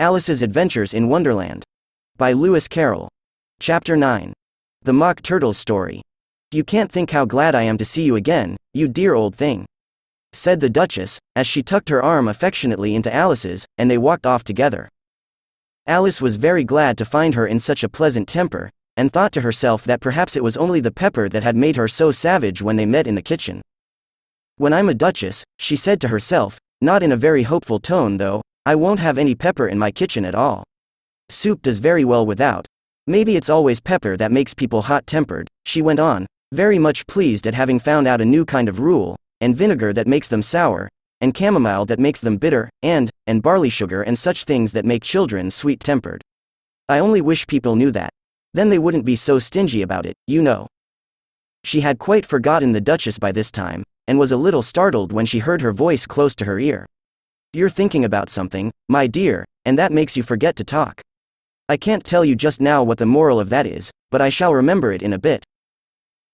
Alice's Adventures in Wonderland. By Lewis Carroll. Chapter 9. The Mock Turtle's Story. You can't think how glad I am to see you again, you dear old thing. Said the Duchess, as she tucked her arm affectionately into Alice's, and they walked off together. Alice was very glad to find her in such a pleasant temper, and thought to herself that perhaps it was only the pepper that had made her so savage when they met in the kitchen. When I'm a duchess, she said to herself, not in a very hopeful tone though, I won't have any pepper in my kitchen at all. Soup does very well without. Maybe it's always pepper that makes people hot tempered, she went on, very much pleased at having found out a new kind of rule, and vinegar that makes them sour, and chamomile that makes them bitter, and, and barley sugar and such things that make children sweet tempered. I only wish people knew that. Then they wouldn't be so stingy about it, you know. She had quite forgotten the Duchess by this time, and was a little startled when she heard her voice close to her ear. You're thinking about something, my dear, and that makes you forget to talk. I can't tell you just now what the moral of that is, but I shall remember it in a bit.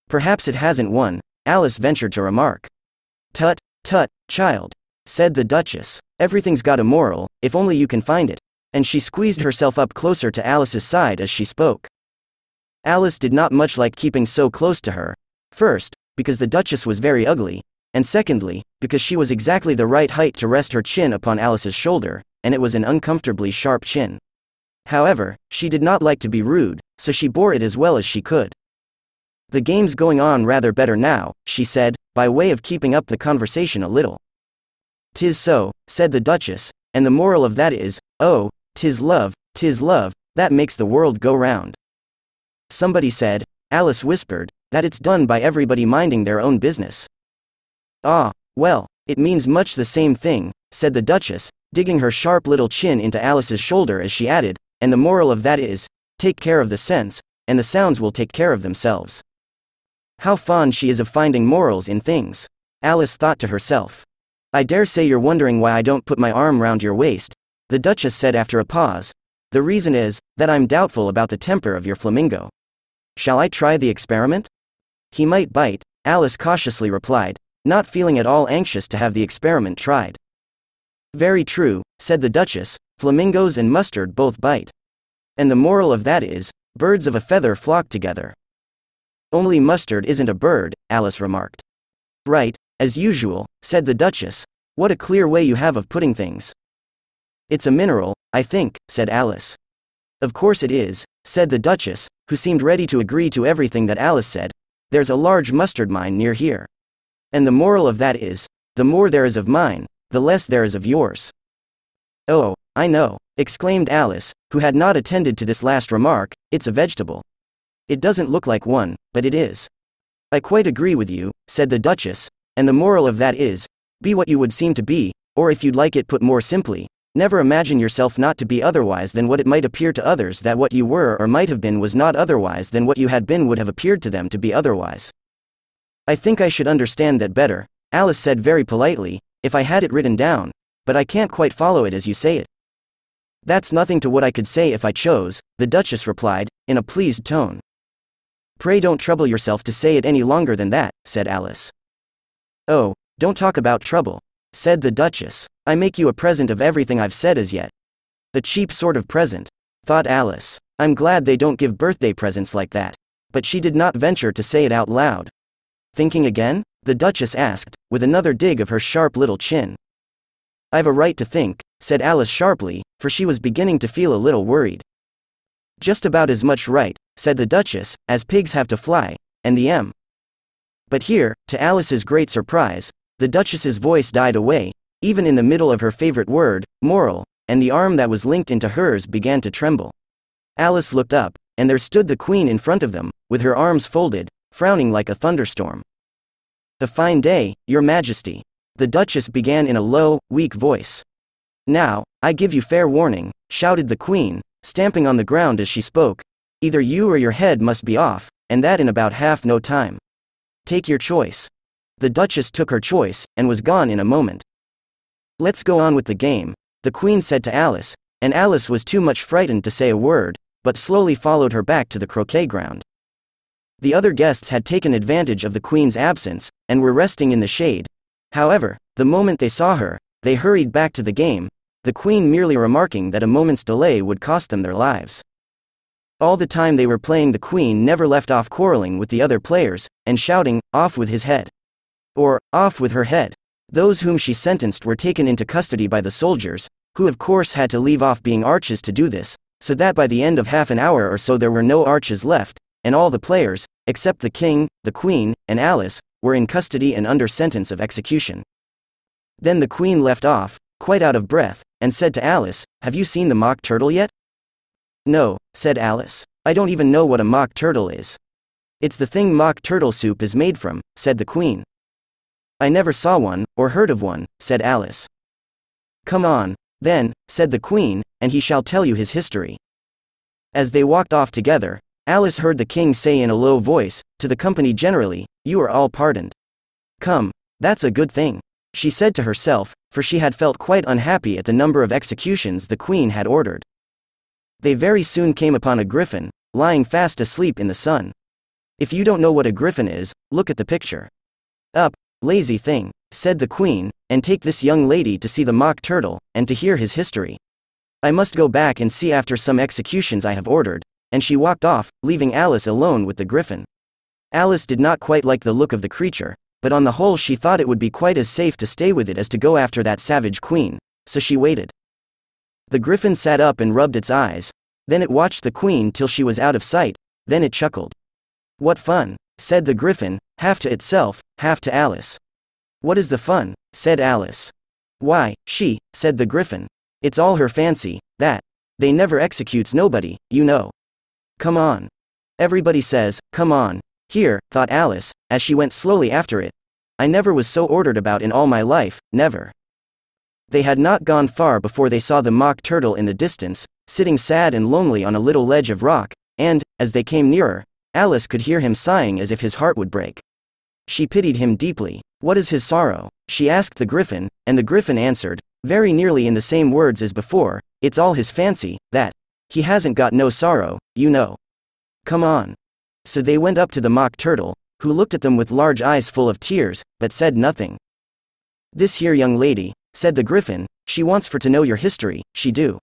Perhaps it hasn't one, Alice ventured to remark. Tut, tut, child, said the Duchess. Everything's got a moral, if only you can find it. And she squeezed herself up closer to Alice's side as she spoke. Alice did not much like keeping so close to her. First, because the Duchess was very ugly, and secondly, because she was exactly the right height to rest her chin upon Alice's shoulder, and it was an uncomfortably sharp chin. However, she did not like to be rude, so she bore it as well as she could. The game's going on rather better now, she said, by way of keeping up the conversation a little. Tis so, said the Duchess, and the moral of that is, oh, tis love, tis love, that makes the world go round. Somebody said, Alice whispered, that it's done by everybody minding their own business. Ah, well, it means much the same thing, said the Duchess, digging her sharp little chin into Alice's shoulder as she added, and the moral of that is, take care of the sense, and the sounds will take care of themselves. How fond she is of finding morals in things. Alice thought to herself. I dare say you're wondering why I don't put my arm round your waist, the Duchess said after a pause. The reason is, that I'm doubtful about the temper of your flamingo. Shall I try the experiment? He might bite, Alice cautiously replied, not feeling at all anxious to have the experiment tried. Very true, said the Duchess, flamingos and mustard both bite. And the moral of that is, birds of a feather flock together. Only mustard isn't a bird, Alice remarked. Right, as usual, said the Duchess. What a clear way you have of putting things. It's a mineral, I think, said Alice. Of course it is, said the Duchess, who seemed ready to agree to everything that Alice said. There's a large mustard mine near here. And the moral of that is, the more there is of mine, the less there is of yours. Oh, I know, exclaimed Alice, who had not attended to this last remark, it's a vegetable. It doesn't look like one, but it is. I quite agree with you, said the Duchess, and the moral of that is, be what you would seem to be, or if you'd like it put more simply, never imagine yourself not to be otherwise than what it might appear to others that what you were or might have been was not otherwise than what you had been would have appeared to them to be otherwise. I think I should understand that better, Alice said very politely, if I had it written down, but I can't quite follow it as you say it. That's nothing to what I could say if I chose, the Duchess replied, in a pleased tone. Pray don't trouble yourself to say it any longer than that, said Alice. Oh, don't talk about trouble, said the Duchess. I make you a present of everything I've said as yet. A cheap sort of present, thought Alice. I'm glad they don't give birthday presents like that. But she did not venture to say it out loud. Thinking again? The Duchess asked, with another dig of her sharp little chin. I've a right to think, said Alice sharply, for she was beginning to feel a little worried. Just about as much right, said the Duchess, as pigs have to fly, and the M. But here, to Alice's great surprise, the Duchess's voice died away, even in the middle of her favorite word, moral, and the arm that was linked into hers began to tremble. Alice looked up, and there stood the Queen in front of them, with her arms folded, frowning like a thunderstorm. A fine day, Your Majesty. The Duchess began in a low, weak voice. Now, I give you fair warning, shouted the Queen, stamping on the ground as she spoke. Either you or your head must be off, and that in about half no time. Take your choice. The Duchess took her choice, and was gone in a moment. Let's go on with the game, the Queen said to Alice, and Alice was too much frightened to say a word, but slowly followed her back to the croquet ground. The other guests had taken advantage of the queen's absence, and were resting in the shade. However, the moment they saw her, they hurried back to the game. the queen merely remarking that a moment's delay would cost them their lives. All the time they were playing, the queen never left off quarreling with the other players, and shouting, Off with his head! Or, Off with her head! Those whom she sentenced were taken into custody by the soldiers, who of course had to leave off being arches to do this, so that by the end of half an hour or so there were no arches left, and all the players, except the king, the queen, and Alice, were in custody and under sentence of execution. Then the queen left off, quite out of breath, and said to Alice, Have you seen the mock turtle yet? No, said Alice. I don't even know what a mock turtle is. It's the thing mock turtle soup is made from, said the queen. I never saw one, or heard of one, said Alice. Come on, then, said the queen, and he shall tell you his history. As they walked off together, Alice heard the king say in a low voice, to the company generally, You are all pardoned. Come, that's a good thing she said to herself, for she had felt quite unhappy at the number of executions the queen had ordered. They very soon came upon a griffin, lying fast asleep in the sun. If you don't know what a griffin is, look at the picture. Up, lazy thing, said the queen, and take this young lady to see the mock turtle, and to hear his history. I must go back and see after some executions I have ordered, and she walked off, leaving Alice alone with the griffin. Alice did not quite like the look of the creature, but on the whole she thought it would be quite as safe to stay with it as to go after that savage queen, so she waited. The griffin sat up and rubbed its eyes, then it watched the queen till she was out of sight, then it chuckled. What fun, said the griffin, half to itself, half to Alice. What is the fun, said Alice. Why, she, said the griffin. It's all her fancy, that. They never executes nobody, you know. Come on. Everybody says, come on, here, thought Alice, as she went slowly after it. I never was so ordered about in all my life, never. They had not gone far before they saw the mock turtle in the distance, sitting sad and lonely on a little ledge of rock, and, as they came nearer, Alice could hear him sighing as if his heart would break. She pitied him deeply. What is his sorrow? She asked the griffin, and the griffin answered, very nearly in the same words as before, it's all his fancy, that. He hasn't got no sorrow, you know. Come on. So they went up to the mock turtle, who looked at them with large eyes full of tears, but said nothing. This here young lady, said the griffin, she wants for to know your history, she do.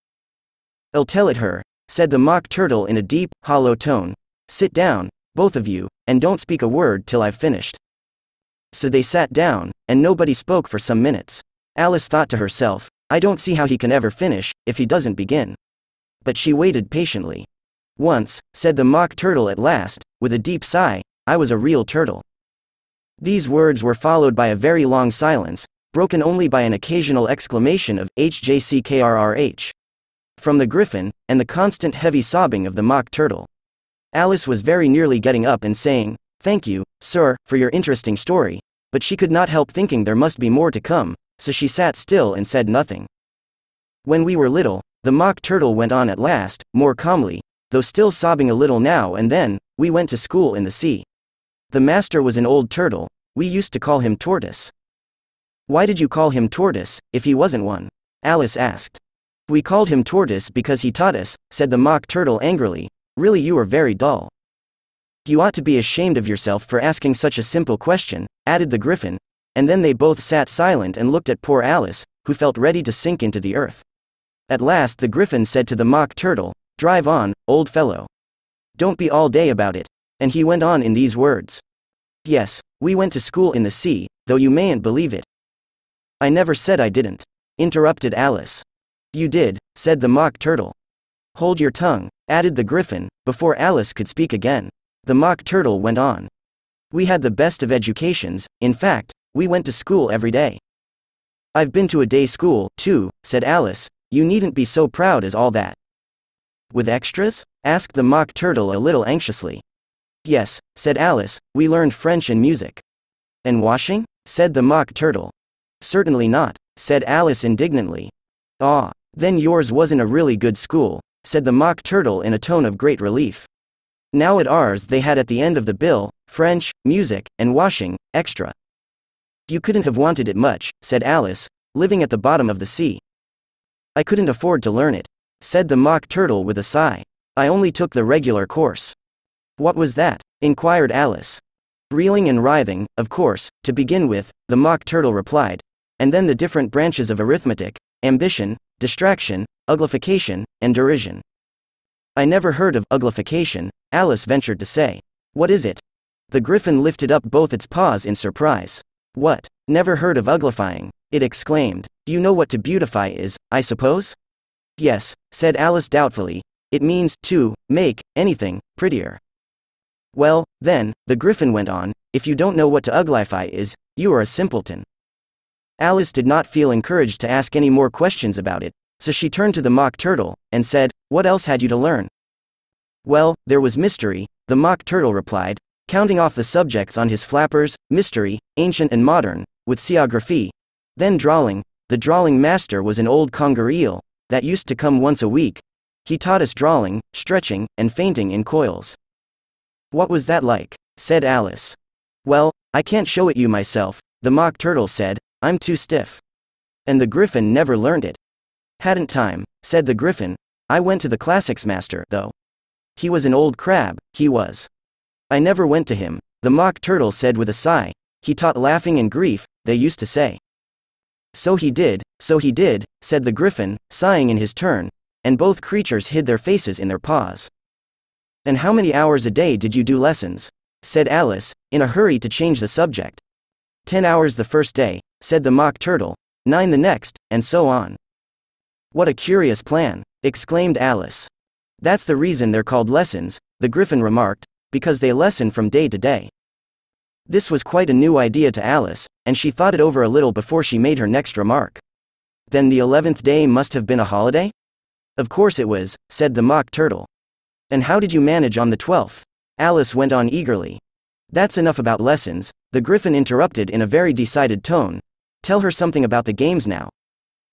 I'll tell it her, said the mock turtle in a deep, hollow tone. Sit down, both of you, and don't speak a word till I've finished. So they sat down, and nobody spoke for some minutes. Alice thought to herself, I don't see how he can ever finish, if he doesn't begin. But she waited patiently. Once, said the mock turtle at last, with a deep sigh, I was a real turtle. These words were followed by a very long silence, broken only by an occasional exclamation of HJCKRRH from the griffin, and the constant heavy sobbing of the mock turtle. Alice was very nearly getting up and saying, Thank you, sir, for your interesting story, but she could not help thinking there must be more to come, so she sat still and said nothing. When we were little, the mock turtle went on at last, more calmly, though still sobbing a little now and then, we went to school in the sea. The master was an old turtle, we used to call him Tortoise. Why did you call him Tortoise, if he wasn't one? Alice asked. We called him Tortoise because he taught us, said the mock turtle angrily. Really, you are very dull. You ought to be ashamed of yourself for asking such a simple question, added the griffin, and then they both sat silent and looked at poor Alice, who felt ready to sink into the earth. At last the griffin said to the mock turtle, Drive on, old fellow. Don't be all day about it. And he went on in these words. Yes, we went to school in the sea, though you mayn't believe it. I never said I didn't. Interrupted Alice. You did, said the mock turtle. Hold your tongue, added the griffin, before Alice could speak again. The mock turtle went on. We had the best of educations, in fact, we went to school every day. I've been to a day school, too, said Alice, you needn't be so proud as all that. With extras? asked the mock turtle a little anxiously. Yes, said Alice, we learned French and music. And washing? said the mock turtle. Certainly not, said Alice indignantly. Ah, then yours wasn't a really good school, said the mock turtle in a tone of great relief. Now at ours they had at the end of the bill, French, music, and washing, extra. You couldn't have wanted it much, said Alice, living at the bottom of the sea. I couldn't afford to learn it said the mock turtle with a sigh. I only took the regular course. What was that? inquired Alice. Reeling and writhing, of course, to begin with, the mock turtle replied. And then the different branches of arithmetic, ambition, distraction, uglification, and derision. I never heard of uglification, Alice ventured to say. What is it? The griffin lifted up both its paws in surprise. What? Never heard of uglifying, it exclaimed. Do you know what to beautify is, I suppose? Yes, said Alice doubtfully, it means to make anything prettier. Well, then, the griffin went on, if you don't know what to uglify is, you are a simpleton. Alice did not feel encouraged to ask any more questions about it, so she turned to the mock turtle, and said, What else had you to learn? Well, there was mystery, the mock turtle replied, counting off the subjects on his flappers, mystery, ancient and modern, with seaography. Then drawing, the drawing master was an old conger eel, that used to come once a week. He taught us drawing, stretching, and fainting in coils. What was that like? said Alice. Well, I can't show it you myself, the mock turtle said, I'm too stiff. And the griffin never learned it. Hadn't time, said the griffin. I went to the classics master, though. He was an old crab, he was. I never went to him, the mock turtle said with a sigh. He taught laughing and grief, they used to say. So he did, so he did, said the griffin, sighing in his turn, and both creatures hid their faces in their paws. And how many hours a day did you do lessons? said Alice, in a hurry to change the subject. Ten hours the first day, said the mock turtle, nine the next, and so on. What a curious plan, exclaimed Alice. That's the reason they're called lessons, the griffin remarked, because they lessen from day to day. This was quite a new idea to Alice, and she thought it over a little before she made her next remark. Then the eleventh day must have been a holiday? Of course it was, said the mock turtle. And how did you manage on the 12th? Alice went on eagerly. That's enough about lessons, the griffin interrupted in a very decided tone. Tell her something about the games now.